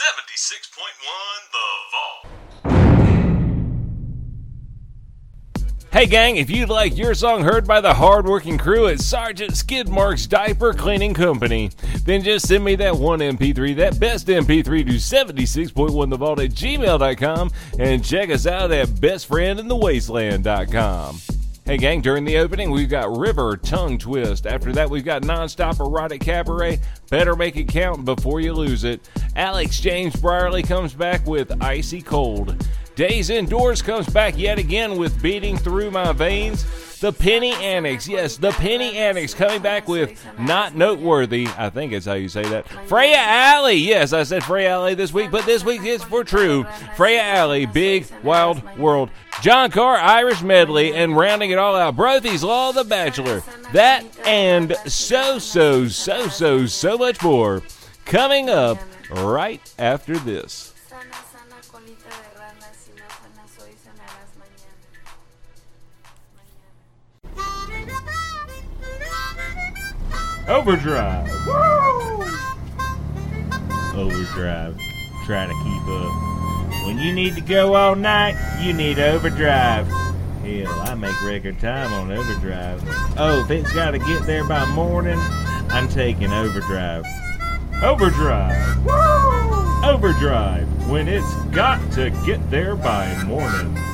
76.1 The Vault. Hey gang, if you'd like your song heard by the hardworking crew at Sergeant Skidmark's Diaper Cleaning Company, then just send me that one MP3, that best MP3 to 76.1thevault at gmail.com and check us out at bestfriendinthewasteland.com. Hey gang, during the opening we've got River Tongue Twist. After that we've got Nonstop Erotic Cabaret, Better Make It Count Before You Lose It. Alex James Brierly comes back with Icy Cold. Days Indoors comes back yet again with Beating Through My Veins. The Penny Annex, yes, the Penny Annex coming back with Not Noteworthy. I think is how you say that. Freya Alley, yes, I said Freya Alley this week, but this week is for true. Freya Alley, Big Wild World. John Carr, Irish Medley, and rounding it all out, Brothy's Law the Bachelor. That and so, so, so, so, so much more coming up right after this. Overdrive. Overdrive. Try to keep up. When you need to go all night, you need overdrive. Hell, I make record time on overdrive. Oh, if it's got to get there by morning, I'm taking overdrive. Overdrive. Overdrive. When it's got to get there by morning.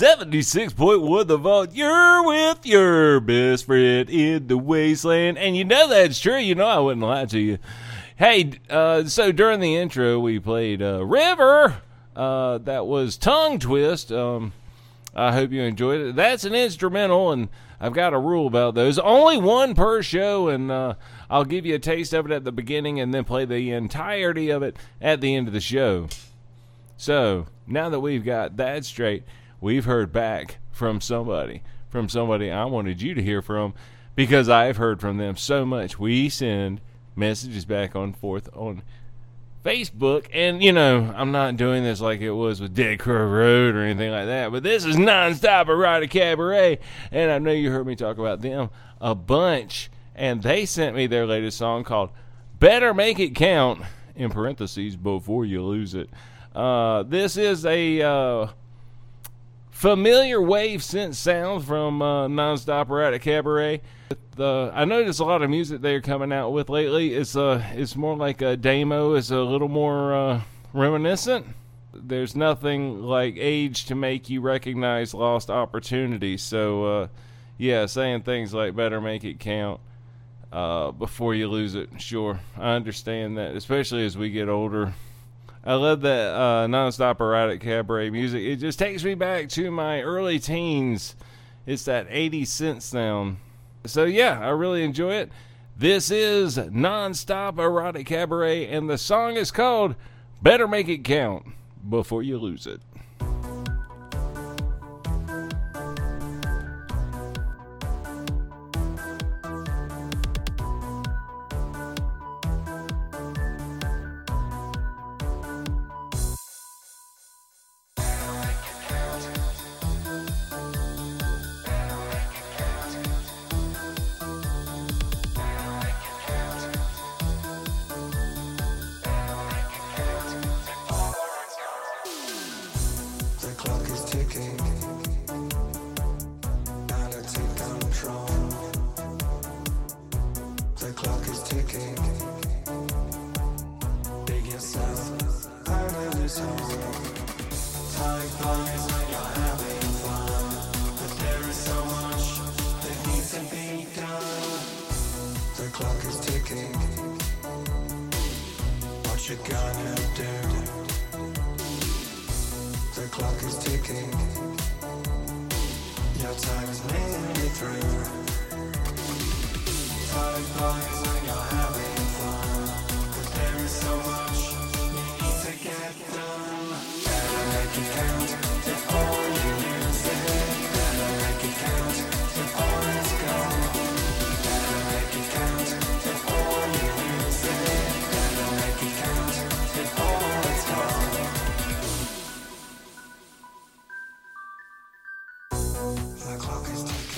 76.1 The Vault. You're with your best friend in the wasteland. And you know that's true. You know I wouldn't lie to you. Hey, uh, so during the intro, we played uh, River. Uh, that was Tongue Twist. Um, I hope you enjoyed it. That's an instrumental, and I've got a rule about those. Only one per show, and uh, I'll give you a taste of it at the beginning and then play the entirety of it at the end of the show. So now that we've got that straight, we've heard back from somebody, from somebody I wanted you to hear from, because I've heard from them so much. We send messages back and forth on Facebook, and you know I'm not doing this like it was with Dead Crow Road or anything like that, but this is nonstop erotic cabaret, and I know you heard me talk about them a bunch, and they sent me their latest song called "Better Make It Count" in parentheses before you lose it. Uh, this is a uh, familiar wave synth sound from uh, Nonstop Erotic Cabaret. The, I noticed a lot of music they're coming out with lately. It's uh, it's more like a demo. It's a little more uh, reminiscent. There's nothing like age to make you recognize lost opportunities. So, uh, yeah, saying things like "better make it count" uh, before you lose it. Sure, I understand that, especially as we get older. I love that uh, nonstop erotic cabaret music. It just takes me back to my early teens. It's that 80 cent sound. So yeah, I really enjoy it. This is nonstop erotic cabaret, and the song is called "Better Make It Count Before You Lose It." The clock is ticking.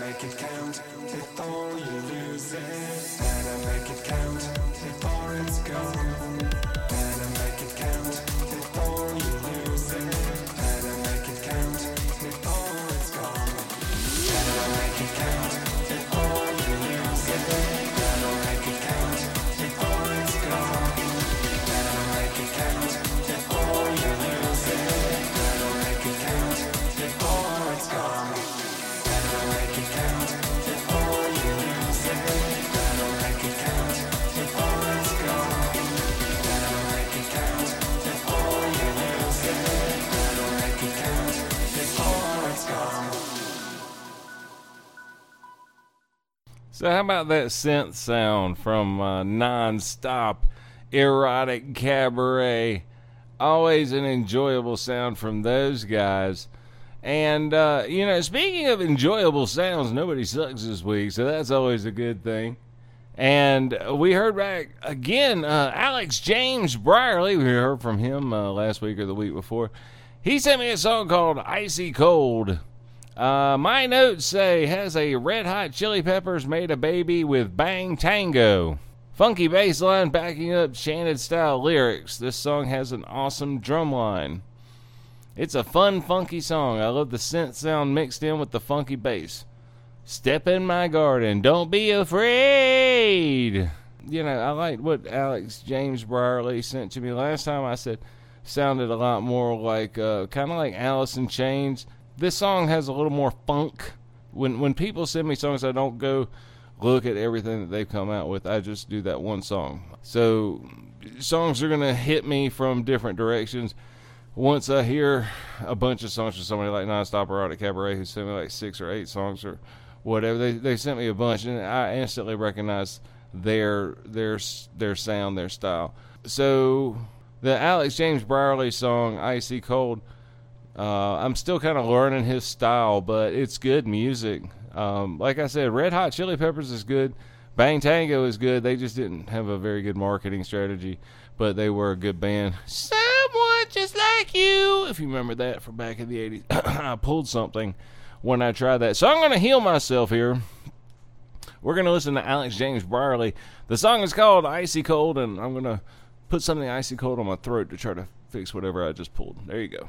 Make it count before you lose it. Better make it count before it's gone. Better make it count before So how about that synth sound from uh, non-stop erotic cabaret? Always an enjoyable sound from those guys. And uh, you know, speaking of enjoyable sounds, nobody sucks this week, so that's always a good thing. And we heard back again, uh, Alex James Brierly. We heard from him uh, last week or the week before. He sent me a song called "Icy Cold." Uh, my notes say has a Red Hot Chili Peppers made a baby with Bang Tango. Funky bass line backing up chanted style lyrics. This song has an awesome drum line. It's a fun, funky song. I love the synth sound mixed in with the funky bass. Step in my garden, don't be afraid. You know, I liked what Alex James Brierly sent to me last time. I said sounded a lot more like uh, kind of like Alice in Chains. This song has a little more funk. When when people send me songs, I don't go look at everything that they've come out with. I just do that one song. So songs are gonna hit me from different directions. Once I hear a bunch of songs from somebody like Nonstop Erotic Cabaret, who sent me like six or eight songs or whatever, they they sent me a bunch, and I instantly recognize their their their sound, their style. So the Alex James Brierly song "Icy Cold." Uh, I'm still kind of learning his style, but it's good music. Um, like I said, Red Hot Chili Peppers is good. Bang Tango is good. They just didn't have a very good marketing strategy, but they were a good band. Someone just like you. If you remember that from back in the 80s, I pulled something when I tried that. So I'm going to heal myself here. We're going to listen to Alex James Brierly. The song is called Icy Cold, and I'm going to put something icy cold on my throat to try to fix whatever I just pulled. There you go.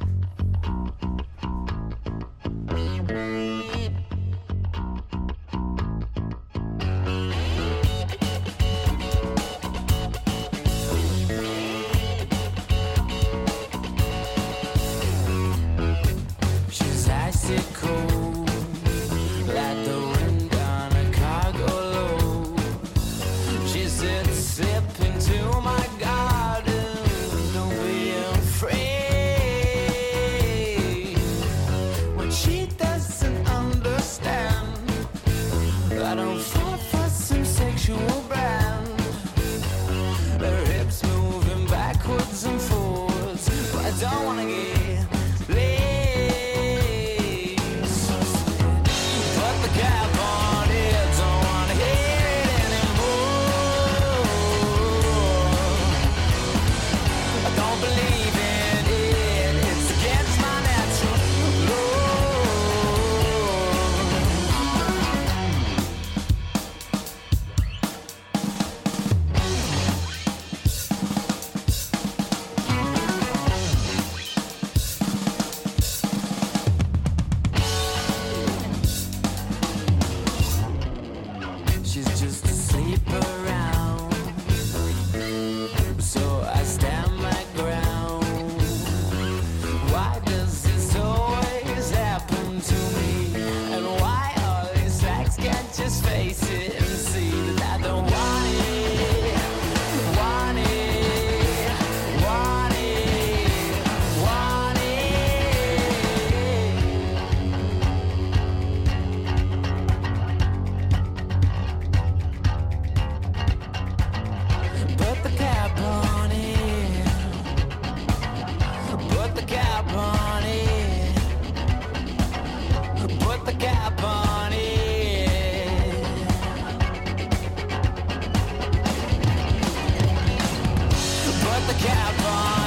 But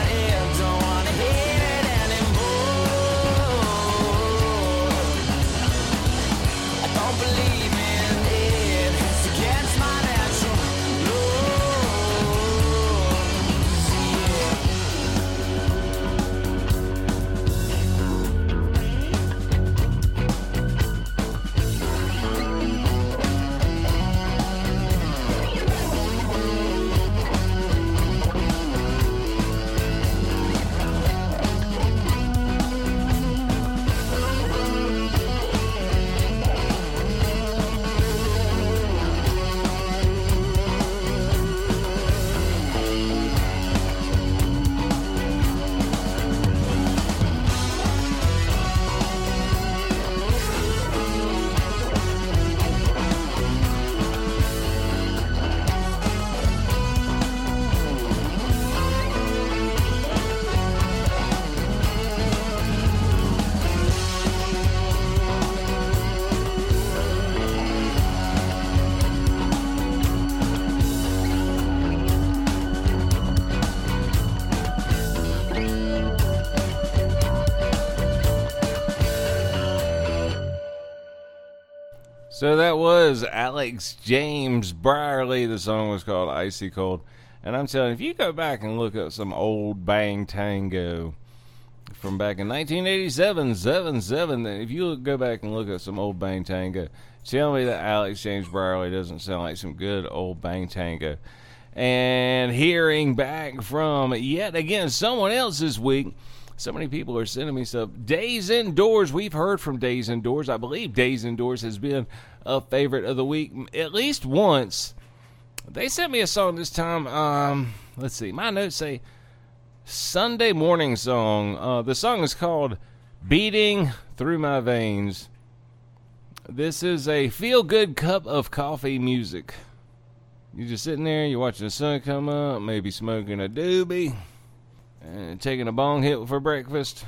So that was Alex James Brierly. The song was called Icy Cold. And I'm telling you, if you go back and look up some old Bang Tango from back in 1987, 7 7, if you go back and look at some old Bang Tango, tell me that Alex James Brierly doesn't sound like some good old Bang Tango. And hearing back from yet again someone else this week. So many people are sending me stuff. Days Indoors. We've heard from Days Indoors. I believe Days Indoors has been a favorite of the week at least once. They sent me a song this time. Um, let's see. My notes say Sunday morning song. Uh, the song is called "Beating Through My Veins." This is a feel-good cup of coffee music. You're just sitting there, you're watching the sun come up, maybe smoking a doobie, taking a bong hit for breakfast.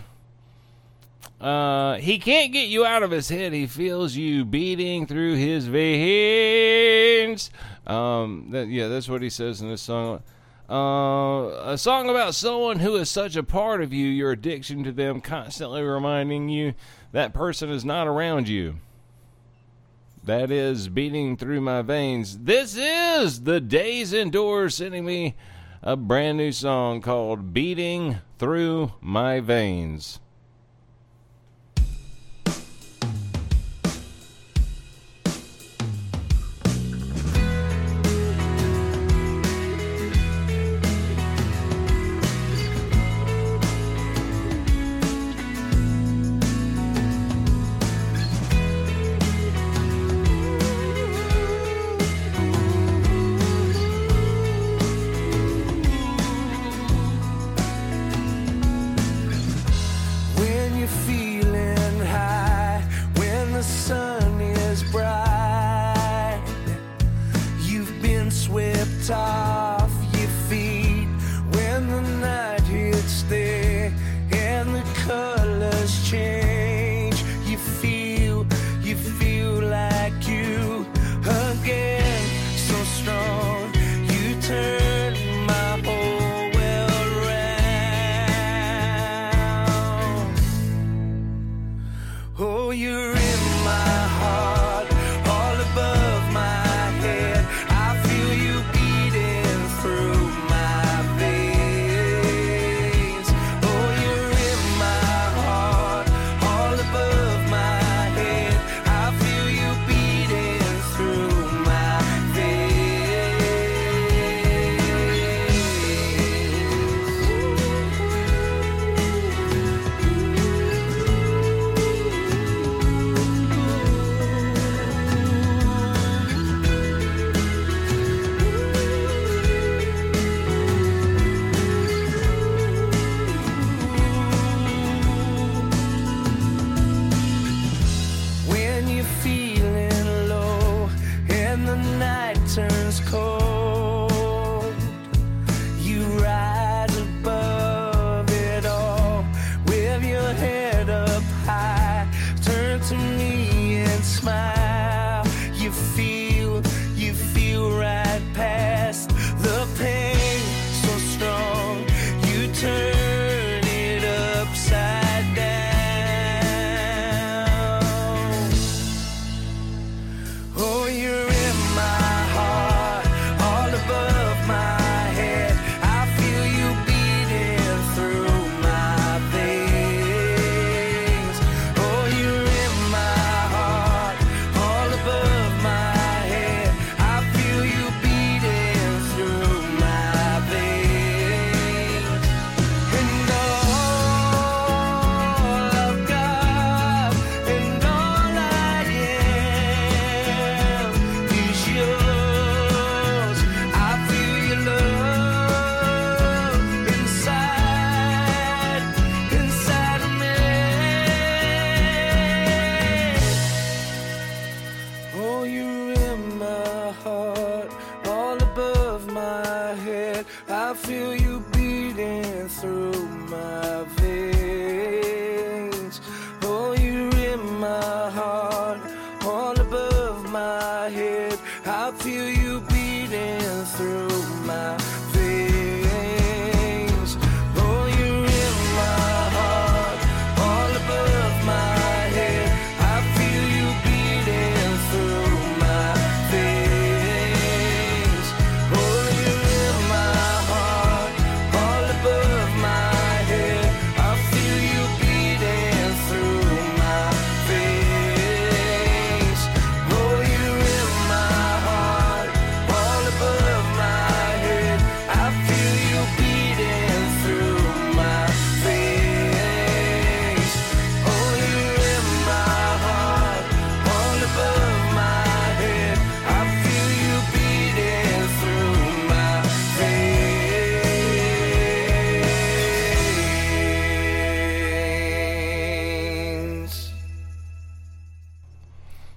Uh, he can't get you out of his head. He feels you beating through his veins. Um, that, yeah, that's what he says in this song. Uh, a song about someone who is such a part of you, your addiction to them constantly reminding you that person is not around you. That is beating through my veins. This is the Days Indoors sending me a brand new song called Beating Through My Veins.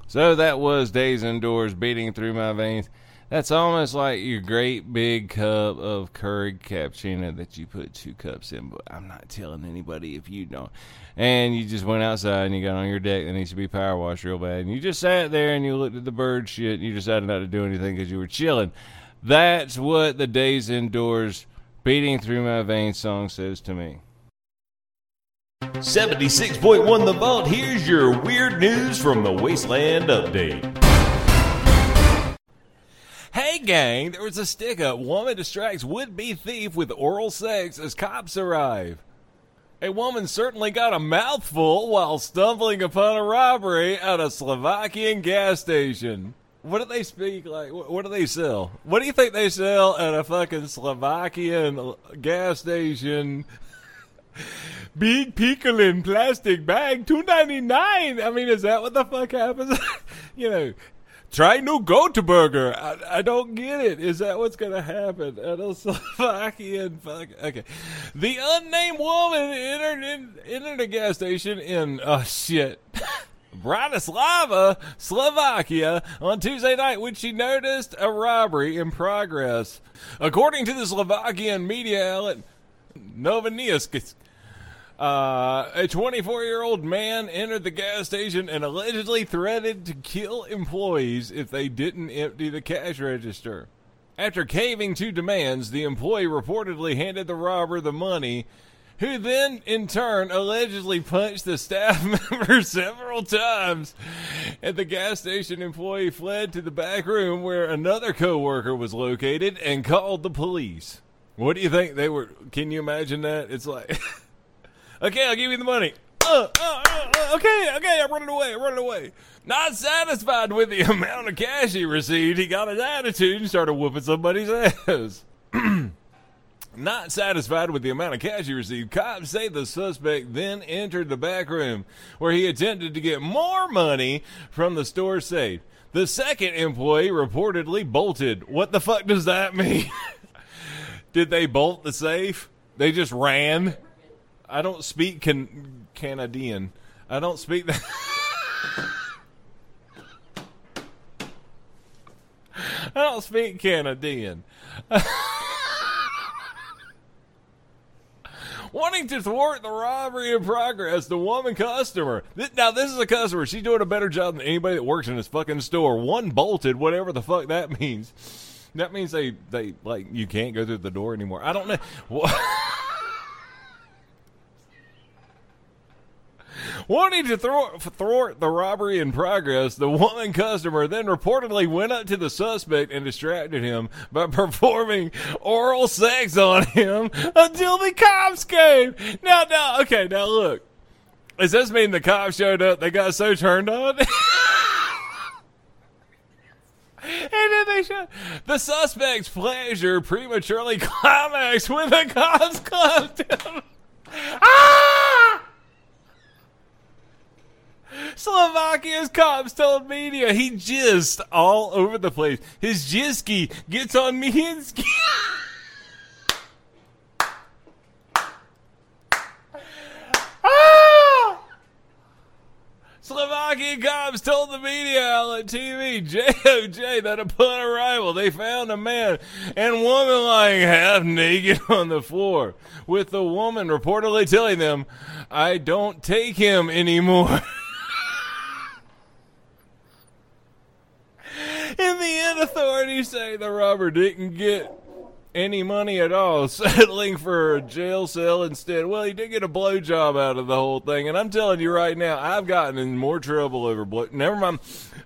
So that was Days Indoors beating through my veins. That's almost like your great big cup of curried cappuccino that you put two cups in, but I'm not telling anybody if you don't. And you just went outside and you got on your deck that needs to be power washed real bad. And you just sat there and you looked at the bird shit and you decided not to do anything because you were chilling. That's what the Days Indoors beating through my veins song says to me. 76.1 The Vault, here's your weird news from the Wasteland Update. Hey gang, there was a stick up. Woman distracts would be thief with oral sex as cops arrive. A woman certainly got a mouthful while stumbling upon a robbery at a Slovakian gas station. What do they speak like? What, what do they sell? What do you think they sell at a fucking Slovakian gas station? Big pickling plastic bag, two ninety nine. I mean, is that what the fuck happens? you know, try new burger. I, I don't get it. Is that what's gonna happen at a Slovakian fuck? Okay, the unnamed woman entered in, entered a gas station in oh shit. Bratislava, Slovakia, on Tuesday night when she noticed a robbery in progress. According to the Slovakian media outlet Novinius, uh, a 24 year old man entered the gas station and allegedly threatened to kill employees if they didn't empty the cash register. After caving to demands, the employee reportedly handed the robber the money, who then, in turn, allegedly punched the staff member several times. And the gas station employee fled to the back room where another coworker was located and called the police. What do you think they were? Can you imagine that? It's like. Okay, I'll give you the money. Uh, uh, uh, uh, okay, okay, I'm running away, I'm running away. Not satisfied with the amount of cash he received, he got his attitude and started whooping somebody's ass. Not satisfied with the amount of cash he received, cops say the suspect then entered the back room where he attempted to get more money from the store safe. The second employee reportedly bolted. What the fuck does that mean? Did they bolt the safe? They just ran? I don't speak can- Canadian. I don't speak that. I don't speak Canadian. Wanting to thwart the robbery in progress, the woman customer. Now, this is a customer. She's doing a better job than anybody that works in this fucking store. One bolted, whatever the fuck that means. That means they, they like, you can't go through the door anymore. I don't know. What? Wanting to thwart, thwart the robbery in progress, the woman customer then reportedly went up to the suspect and distracted him by performing oral sex on him until the cops came. Now, now, okay, now look. Does this mean the cops showed up? They got so turned on? And then they shot. The suspect's pleasure prematurely climaxed when the cops clubbed him. Ah! Slovakia's cops told media he jizzed all over the place. His jizzky gets on Mihinsky. ah! Slovakian cops told the media outlet TV JOJ that upon arrival they found a man and woman lying half naked on the floor, with the woman reportedly telling them, I don't take him anymore. The end, authorities say the robber didn't get any money at all, settling for a jail cell instead. Well, he did get a blowjob out of the whole thing, and I'm telling you right now, I've gotten in more trouble over blow. Never mind.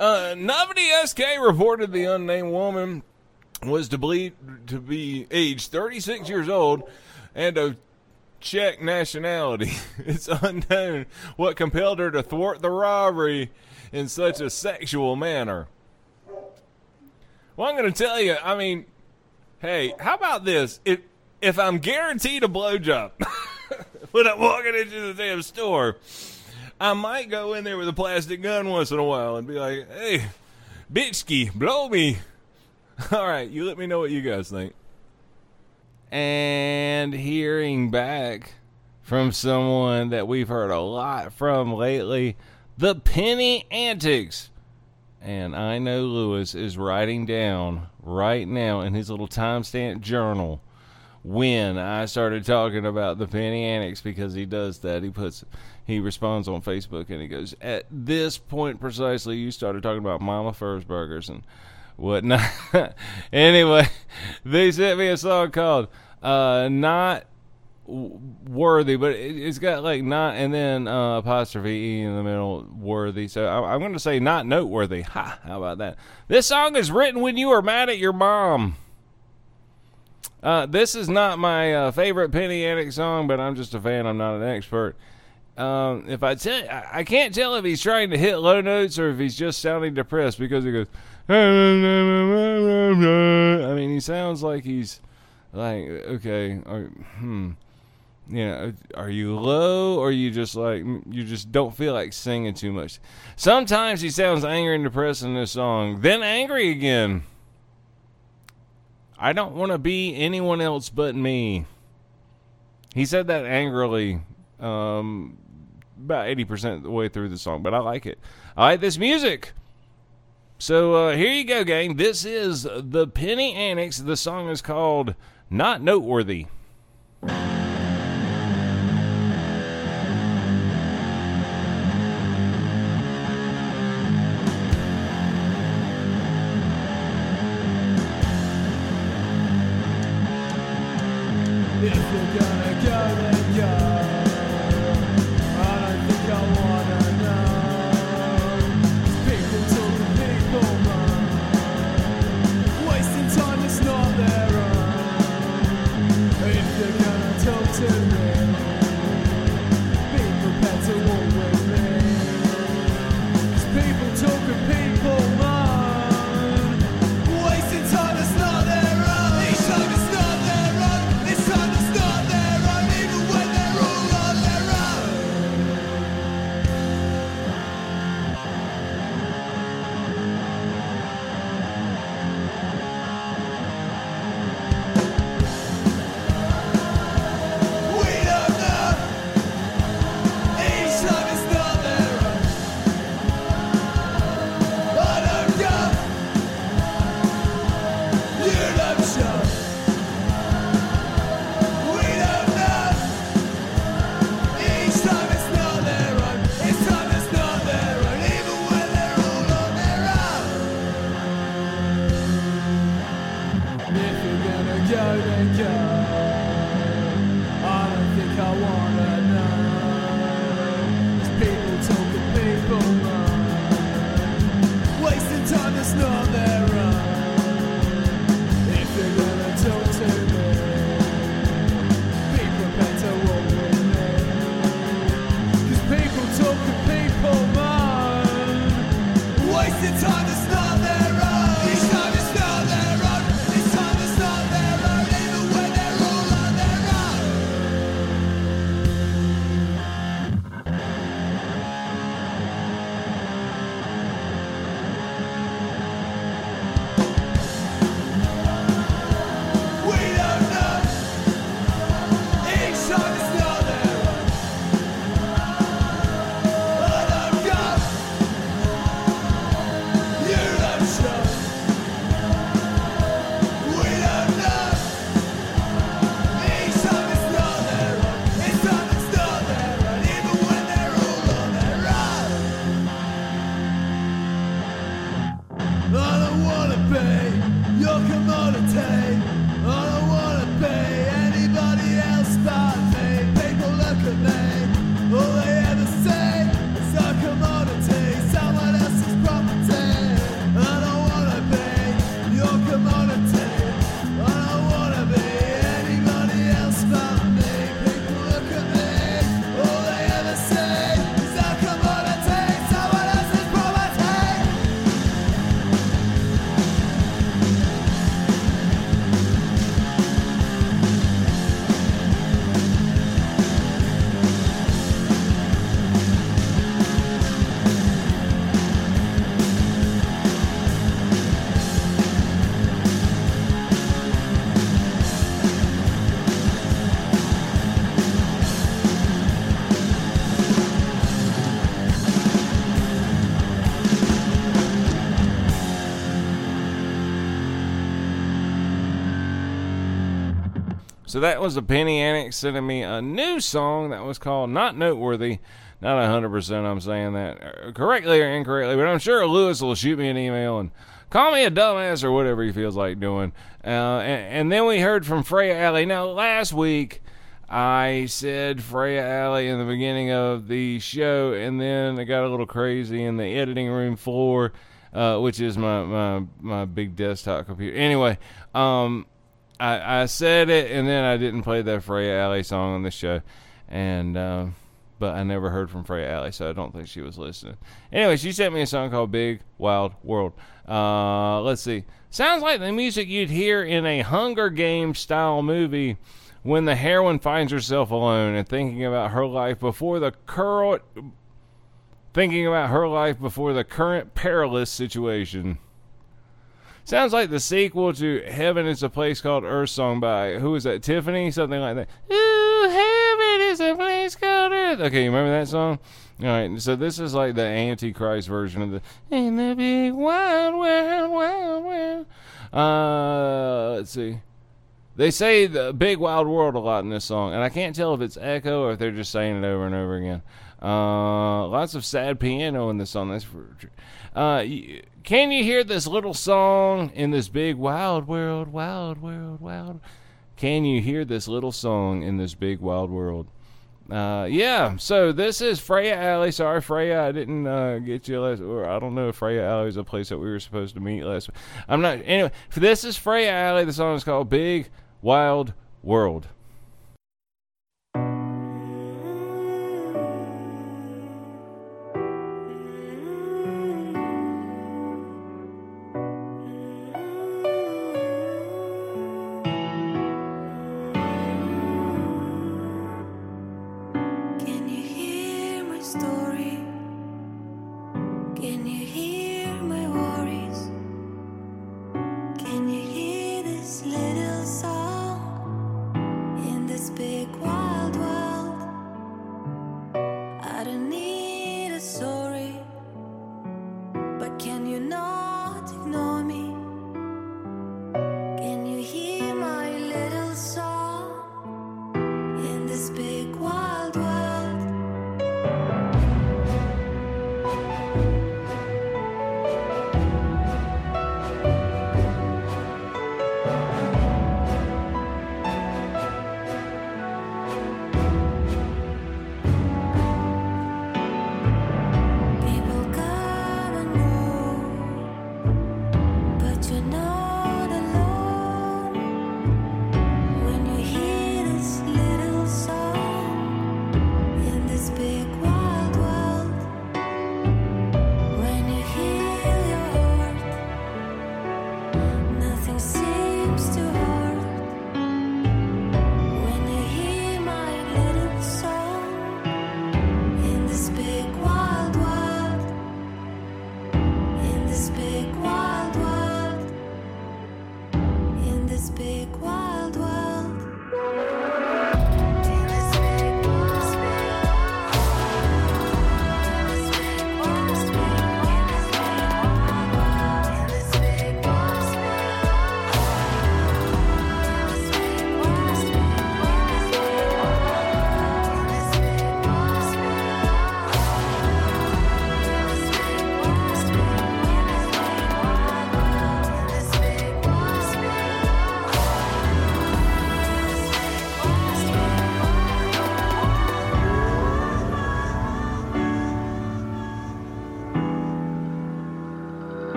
Uh, Noviny SK reported the unnamed woman was to believe to be aged 36 years old and of Czech nationality. It's unknown what compelled her to thwart the robbery in such a sexual manner. Well, I'm going to tell you. I mean, hey, how about this? If if I'm guaranteed a blowjob when I'm walking into the damn store, I might go in there with a plastic gun once in a while and be like, "Hey, bitchki, blow me." All right, you let me know what you guys think. And hearing back from someone that we've heard a lot from lately, the penny antics. And I know Lewis is writing down right now in his little timestamp journal when I started talking about the penny antics because he does that. He puts he responds on Facebook and he goes, At this point precisely you started talking about Mama Furs burgers and whatnot. anyway, they sent me a song called uh Not Worthy, but it, it's got like not and then uh, apostrophe E in the middle, worthy. So I, I'm going to say not noteworthy. Ha! How about that? This song is written when you are mad at your mom. Uh, this is not my uh, favorite Penny Attic song, but I'm just a fan. I'm not an expert. Um, if I tell, I, I can't tell if he's trying to hit low notes or if he's just sounding depressed because he goes. I mean, he sounds like he's like okay, or, hmm. You know, are you low or you just like you just don't feel like singing too much? Sometimes he sounds angry and depressed in this song, then angry again. I don't want to be anyone else but me. He said that angrily um, about 80% of the way through the song, but I like it. I like this music. So uh, here you go, gang. This is the Penny Annex. The song is called Not Noteworthy. So that was the Penny Annex sending me a new song that was called Not Noteworthy. Not 100% I'm saying that uh, correctly or incorrectly, but I'm sure Lewis will shoot me an email and call me a dumbass or whatever he feels like doing. Uh, and, and then we heard from Freya Alley. Now, last week, I said Freya Alley in the beginning of the show, and then I got a little crazy in the editing room floor, uh, which is my, my, my big desktop computer. Anyway, um, I, I said it, and then I didn't play that Freya Alley song on the show, and uh, but I never heard from Freya Alley, so I don't think she was listening. Anyway, she sent me a song called "Big Wild World." Uh, let's see, sounds like the music you'd hear in a Hunger Games style movie when the heroine finds herself alone and thinking about her life before the current, thinking about her life before the current perilous situation. Sounds like the sequel to Heaven is a Place Called Earth song by, who is that, Tiffany? Something like that. Ooh, heaven is a place called Earth. Okay, you remember that song? Alright, so this is like the Antichrist version of the, in the big wild world, wild world. Uh, let's see. They say the big wild world a lot in this song, and I can't tell if it's echo or if they're just saying it over and over again. Uh, lots of sad piano in this song. That's for true. Uh, can you hear this little song in this big wild world, wild world, wild? Can you hear this little song in this big wild world? Uh, yeah. So this is Freya Alley. Sorry, Freya, I didn't uh, get you last. Or I don't know if Freya Alley is a place that we were supposed to meet last. I'm not. Anyway, this is Freya Alley. The song is called Big Wild World.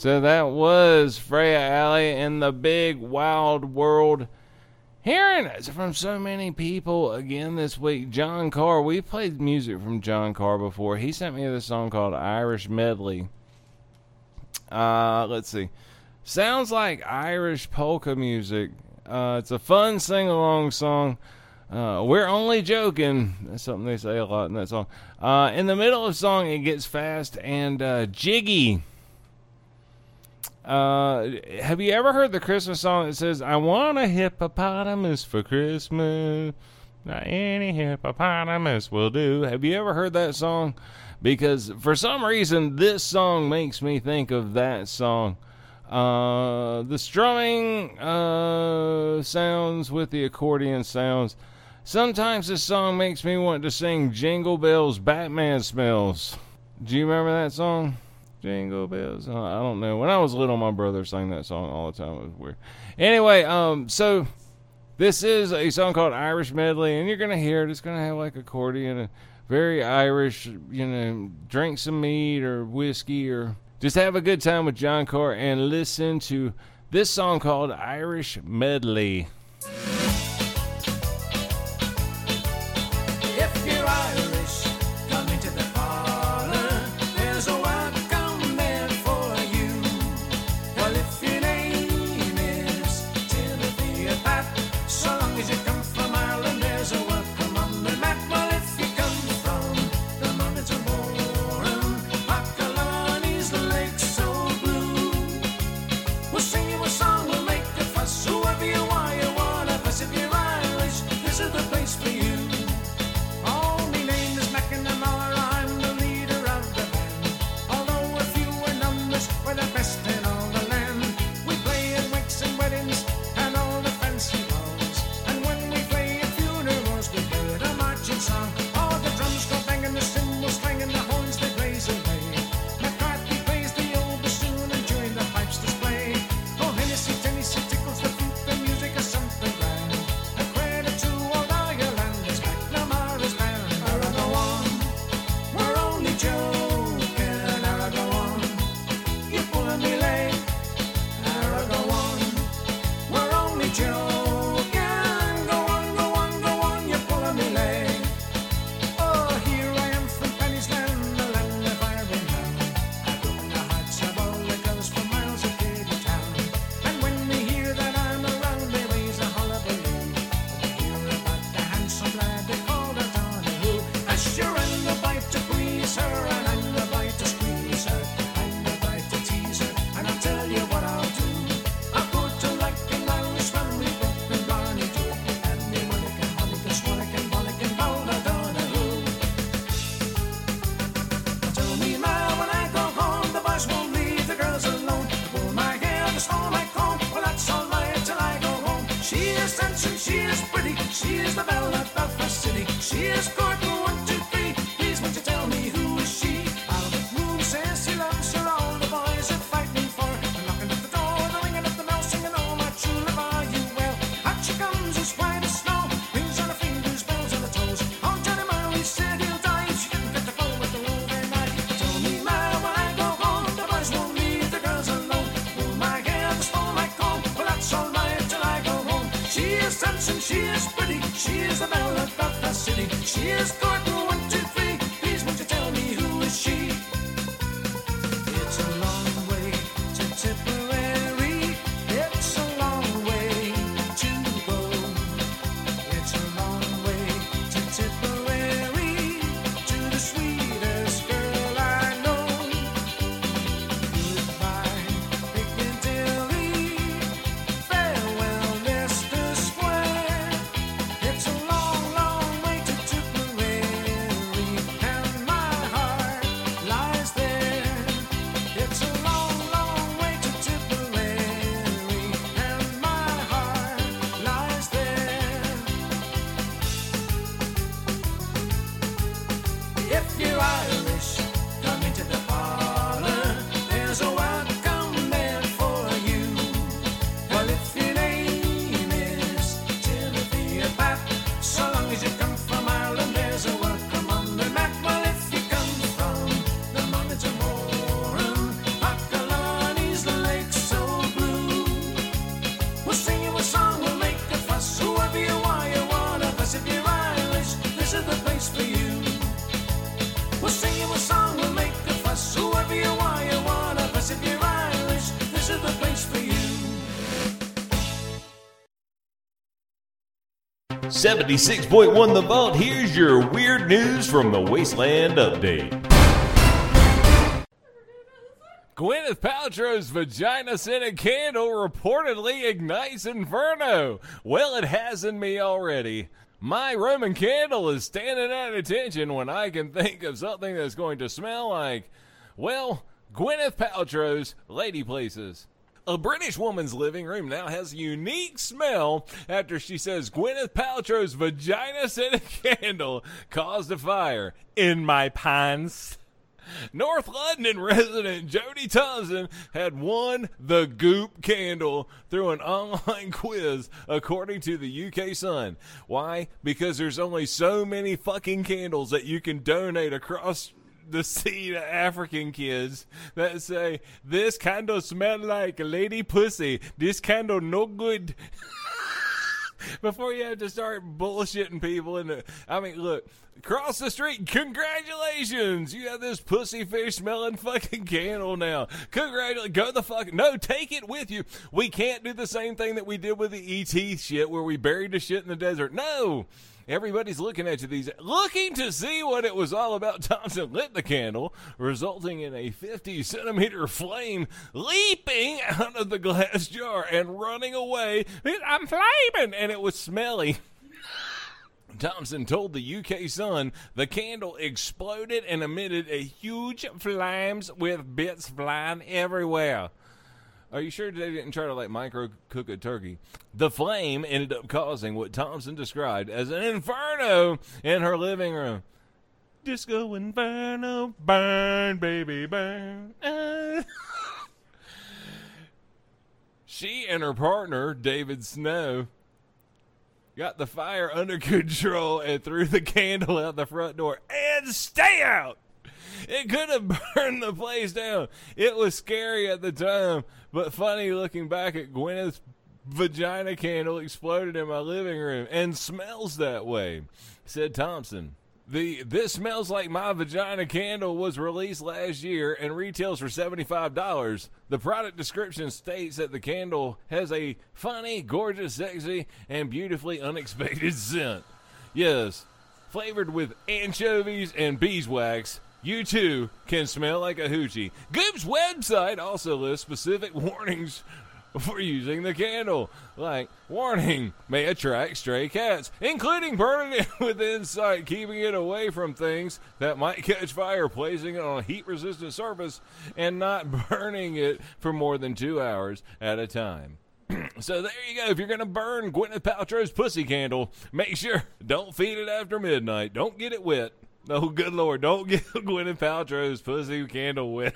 So that was Freya Alley in the big wild world. Hearing us from so many people again this week. John Carr, we played music from John Carr before. He sent me this song called Irish Medley. Uh, let's see. Sounds like Irish polka music. Uh, it's a fun sing along song. Uh, we're only joking. That's something they say a lot in that song. Uh, in the middle of song, it gets fast and uh, jiggy. Uh, have you ever heard the Christmas song that says, I want a hippopotamus for Christmas? Not any hippopotamus will do. Have you ever heard that song? Because for some reason, this song makes me think of that song. Uh, the strumming uh, sounds with the accordion sounds. Sometimes this song makes me want to sing Jingle Bells, Batman Smells. Do you remember that song? Jingle bells. I don't know. When I was little, my brother sang that song all the time. It was weird. Anyway, um, so this is a song called Irish Medley, and you're gonna hear it. It's gonna have like accordion, a very Irish. You know, drink some meat or whiskey, or just have a good time with John Carr and listen to this song called Irish Medley. She is Samson, she is pretty, she is the belle of the city, she is good. 76.1 The Vault, here's your weird news from the Wasteland Update. Gwyneth Paltrow's vagina scented candle reportedly ignites inferno. Well, it has in me already. My Roman candle is standing at attention when I can think of something that's going to smell like, well, Gwyneth Paltrow's Lady Places. A British woman's living room now has a unique smell after she says Gwyneth Paltrow's vagina scented candle caused a fire in my pants. North London resident Jody Thompson had won the Goop candle through an online quiz, according to the UK Sun. Why? Because there's only so many fucking candles that you can donate across the sea to African kids that say, This candle smell like lady pussy. This candle no good. before you have to start bullshitting people. And I mean, look, cross the street. Congratulations, you have this pussy fish smelling fucking candle now. Congratulations, go the fuck. No, take it with you. We can't do the same thing that we did with the ET shit, where we buried the shit in the desert. No. Everybody's looking at you these looking to see what it was all about. Thompson lit the candle, resulting in a 50 centimeter flame leaping out of the glass jar and running away. I'm flaming, and it was smelly. Thompson told the UK Sun the candle exploded and emitted a huge flames with bits flying everywhere. Are you sure they didn't try to like micro cook a turkey? The flame ended up causing what Thompson described as an inferno in her living room. Disco inferno, burn, baby, burn. She and her partner, David Snow, got the fire under control and threw the candle out the front door and stay out. It could have burned the place down. It was scary at the time, but funny looking back at Gwyneth's vagina candle exploded in my living room and smells that way, said Thompson. The This Smells Like My Vagina candle was released last year and retails for $75. The product description states that the candle has a funny, gorgeous, sexy, and beautifully unexpected scent. Yes, flavored with anchovies and beeswax, you too can smell like a hoochie. Goop's website also lists specific warnings for using the candle. Like, warning, may attract stray cats, including burning it within sight, keeping it away from things that might catch fire, placing it on a heat resistant surface, and not burning it for more than two hours at a time. So there you go. If you're gonna burn Gwyneth Paltrow's pussy candle, make sure don't feed it after midnight. Don't get it wet. Oh, good lord! Don't get Gwyneth Paltrow's pussy candle wet,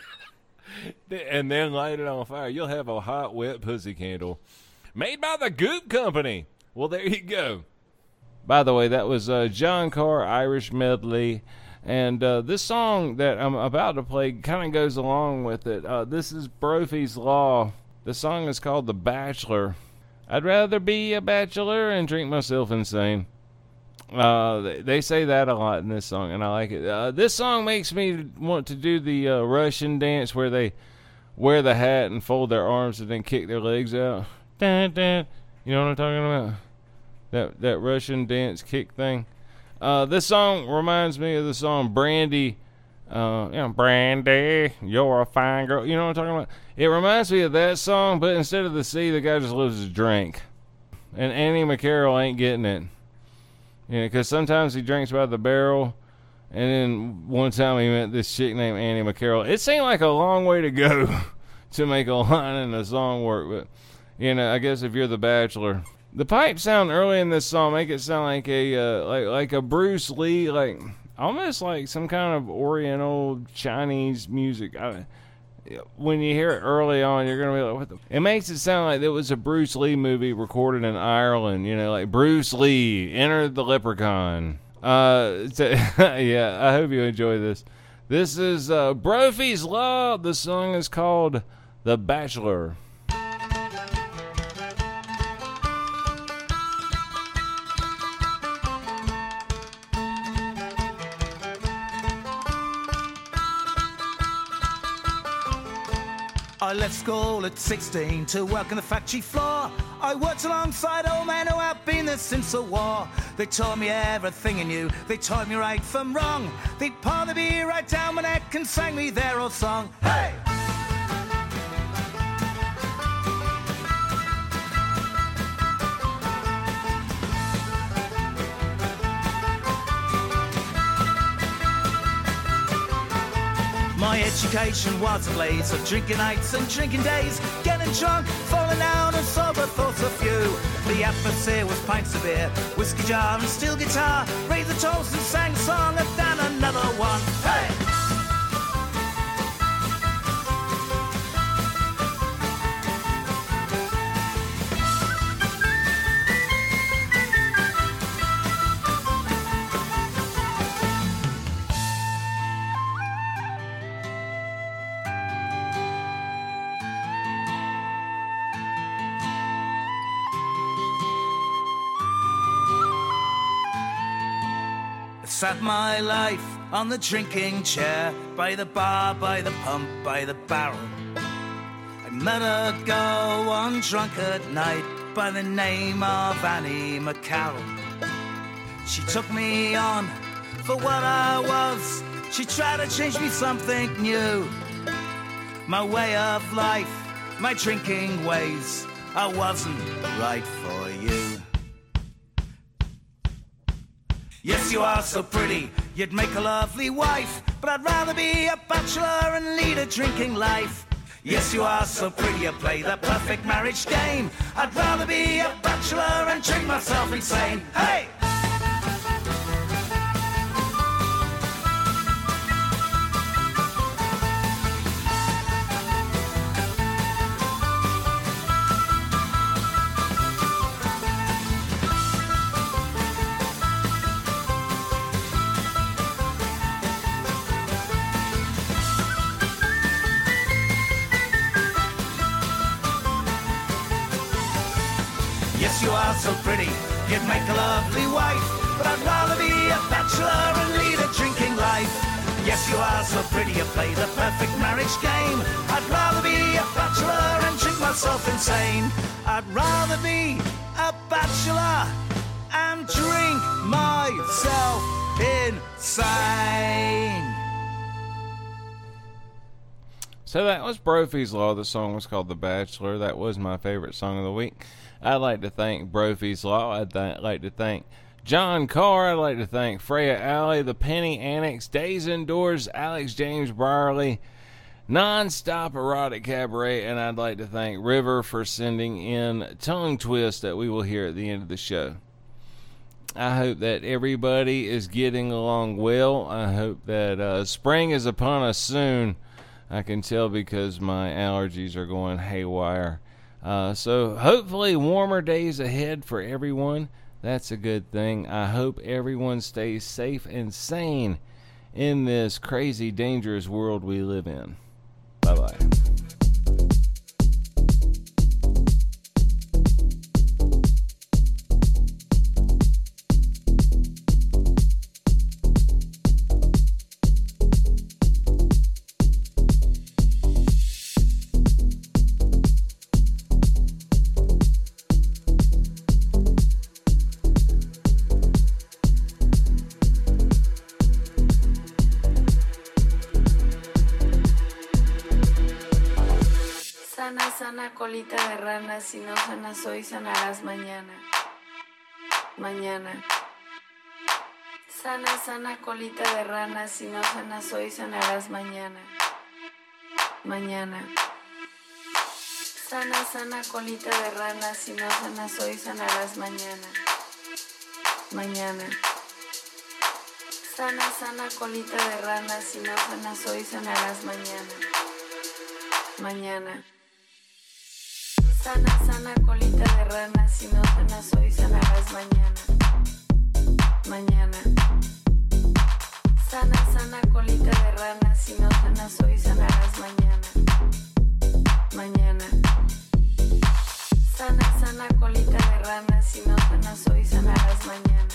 and then light it on fire. You'll have a hot, wet pussy candle made by the Goop Company. Well, there you go. By the way, that was uh, John Carr Irish medley. And uh, this song that I'm about to play kind of goes along with it. Uh, this is Brophy's Law. The song is called The Bachelor. I'd rather be a bachelor and drink myself insane. Uh, they, say that a lot in this song, and I like it. Uh, this song makes me want to do the uh, Russian dance where they wear the hat and fold their arms and then kick their legs out. Dun, dun. You know what I'm talking about? That that Russian dance kick thing. Uh, this song reminds me of the song Brandy. Uh, you know, Brandy, you're a fine girl. You know what I'm talking about? It reminds me of that song, but instead of the sea, the guy just loves his drink. And Annie McCarroll ain't getting it. You know, because sometimes he drinks by the barrel, and then one time he met this chick named Annie McCarroll. It seemed like a long way to go to make a line in a song work, but you know, I guess if you're the Bachelor, the pipe sound early in this song make it sound like a uh, like like a Bruce Lee, like almost like some kind of Oriental Chinese music. I, when you hear it early on, you're gonna be like, "What the?" It makes it sound like it was a Bruce Lee movie recorded in Ireland. You know, like Bruce Lee entered the Leprechaun. Uh, so- yeah, I hope you enjoy this. This is uh, Brophy's Law. The song is called "The Bachelor." Left school at 16 to work on the factory floor. I worked alongside old men who have been there since the war. They taught me everything I knew. They taught me right from wrong. They poured me right down my neck and sang me their old song. Hey! My education was a blaze of drinking nights and drinking days, getting drunk, falling down, and sober thoughts of few. The atmosphere was pints of beer, whiskey jar and steel guitar. Raised the toast and sang a song and then another one. Hey! Sat my life on the drinking chair, by the bar, by the pump, by the barrel. I met a girl one drunkard night by the name of Annie McCarroll. She took me on for what I was. She tried to change me something new. My way of life, my drinking ways. I wasn't right for you. Yes, you are so pretty, you'd make a lovely wife. But I'd rather be a bachelor and lead a drinking life. Yes, you are so pretty, you play the perfect marriage game. I'd rather be a bachelor and drink myself insane. Hey! You are so pretty, you play the perfect marriage game. I'd rather be a bachelor and drink myself insane. I'd rather be a bachelor and drink myself insane. So that was Brophy's Law. The song was called The Bachelor. That was my favorite song of the week. I'd like to thank Brophy's Law. I'd th- like to thank John Carr. I'd like to thank Freya Alley, The Penny Annex, Days Indoors, Alex James Brierly, Non-Stop Erotic Cabaret, and I'd like to thank River for sending in Tongue Twist that we will hear at the end of the show. I hope that everybody is getting along well. I hope that uh, spring is upon us soon. I can tell because my allergies are going haywire. Uh, so hopefully warmer days ahead for everyone. That's a good thing. I hope everyone stays safe and sane in this crazy, dangerous world we live in. Bye bye. Hoy, sanarás mañana. Mañana. Sana, sana colita de rana, si no sanas hoy, sanarás mañana. Mañana. Sana, sana colita de rana, si no sanas hoy, sanarás mañana. Mañana. Sana, sana colita de rana, si no sanas hoy, sanarás mañana. Mañana. Sana, sana colita de rana, si no sanas hoy, sanarás mañana. Mañana. Sana, sana colita de rana, si no sanas hoy, sanarás mañana.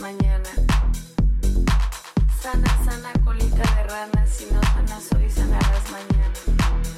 Mañana. Sana, sana colita de rana, si no sanas hoy, sanarás mañana.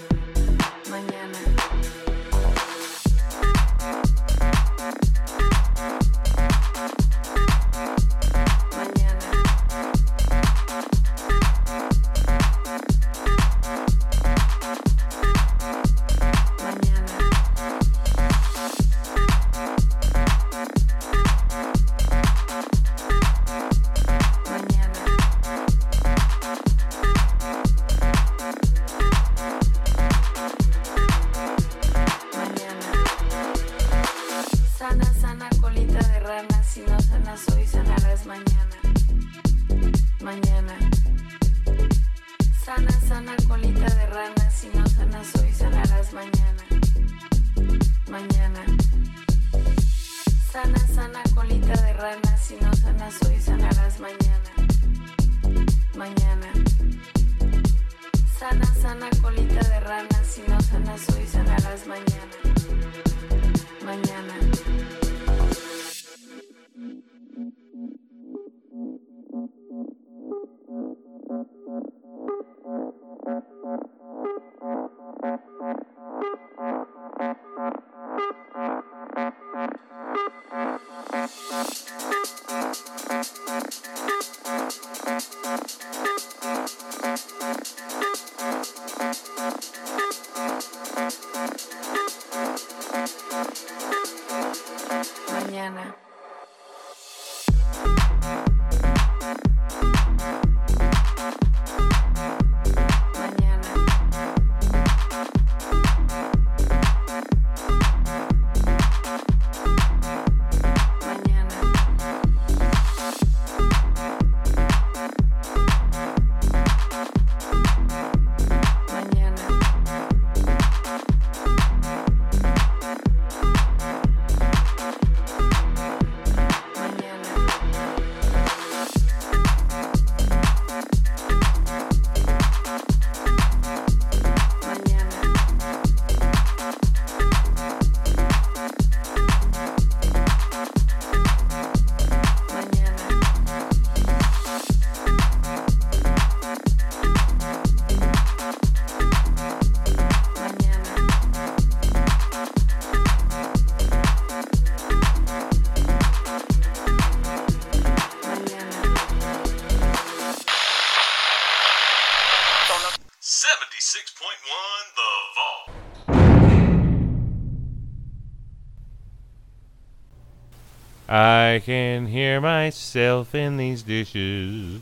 In these dishes.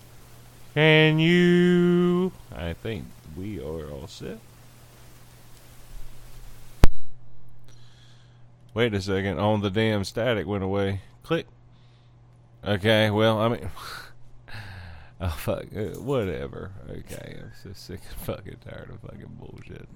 Can you? I think we are all set. Wait a second. On the damn static went away. Click. Okay, well, I mean. oh, fuck. uh, Whatever. Okay, I'm so sick and fucking tired of fucking bullshit.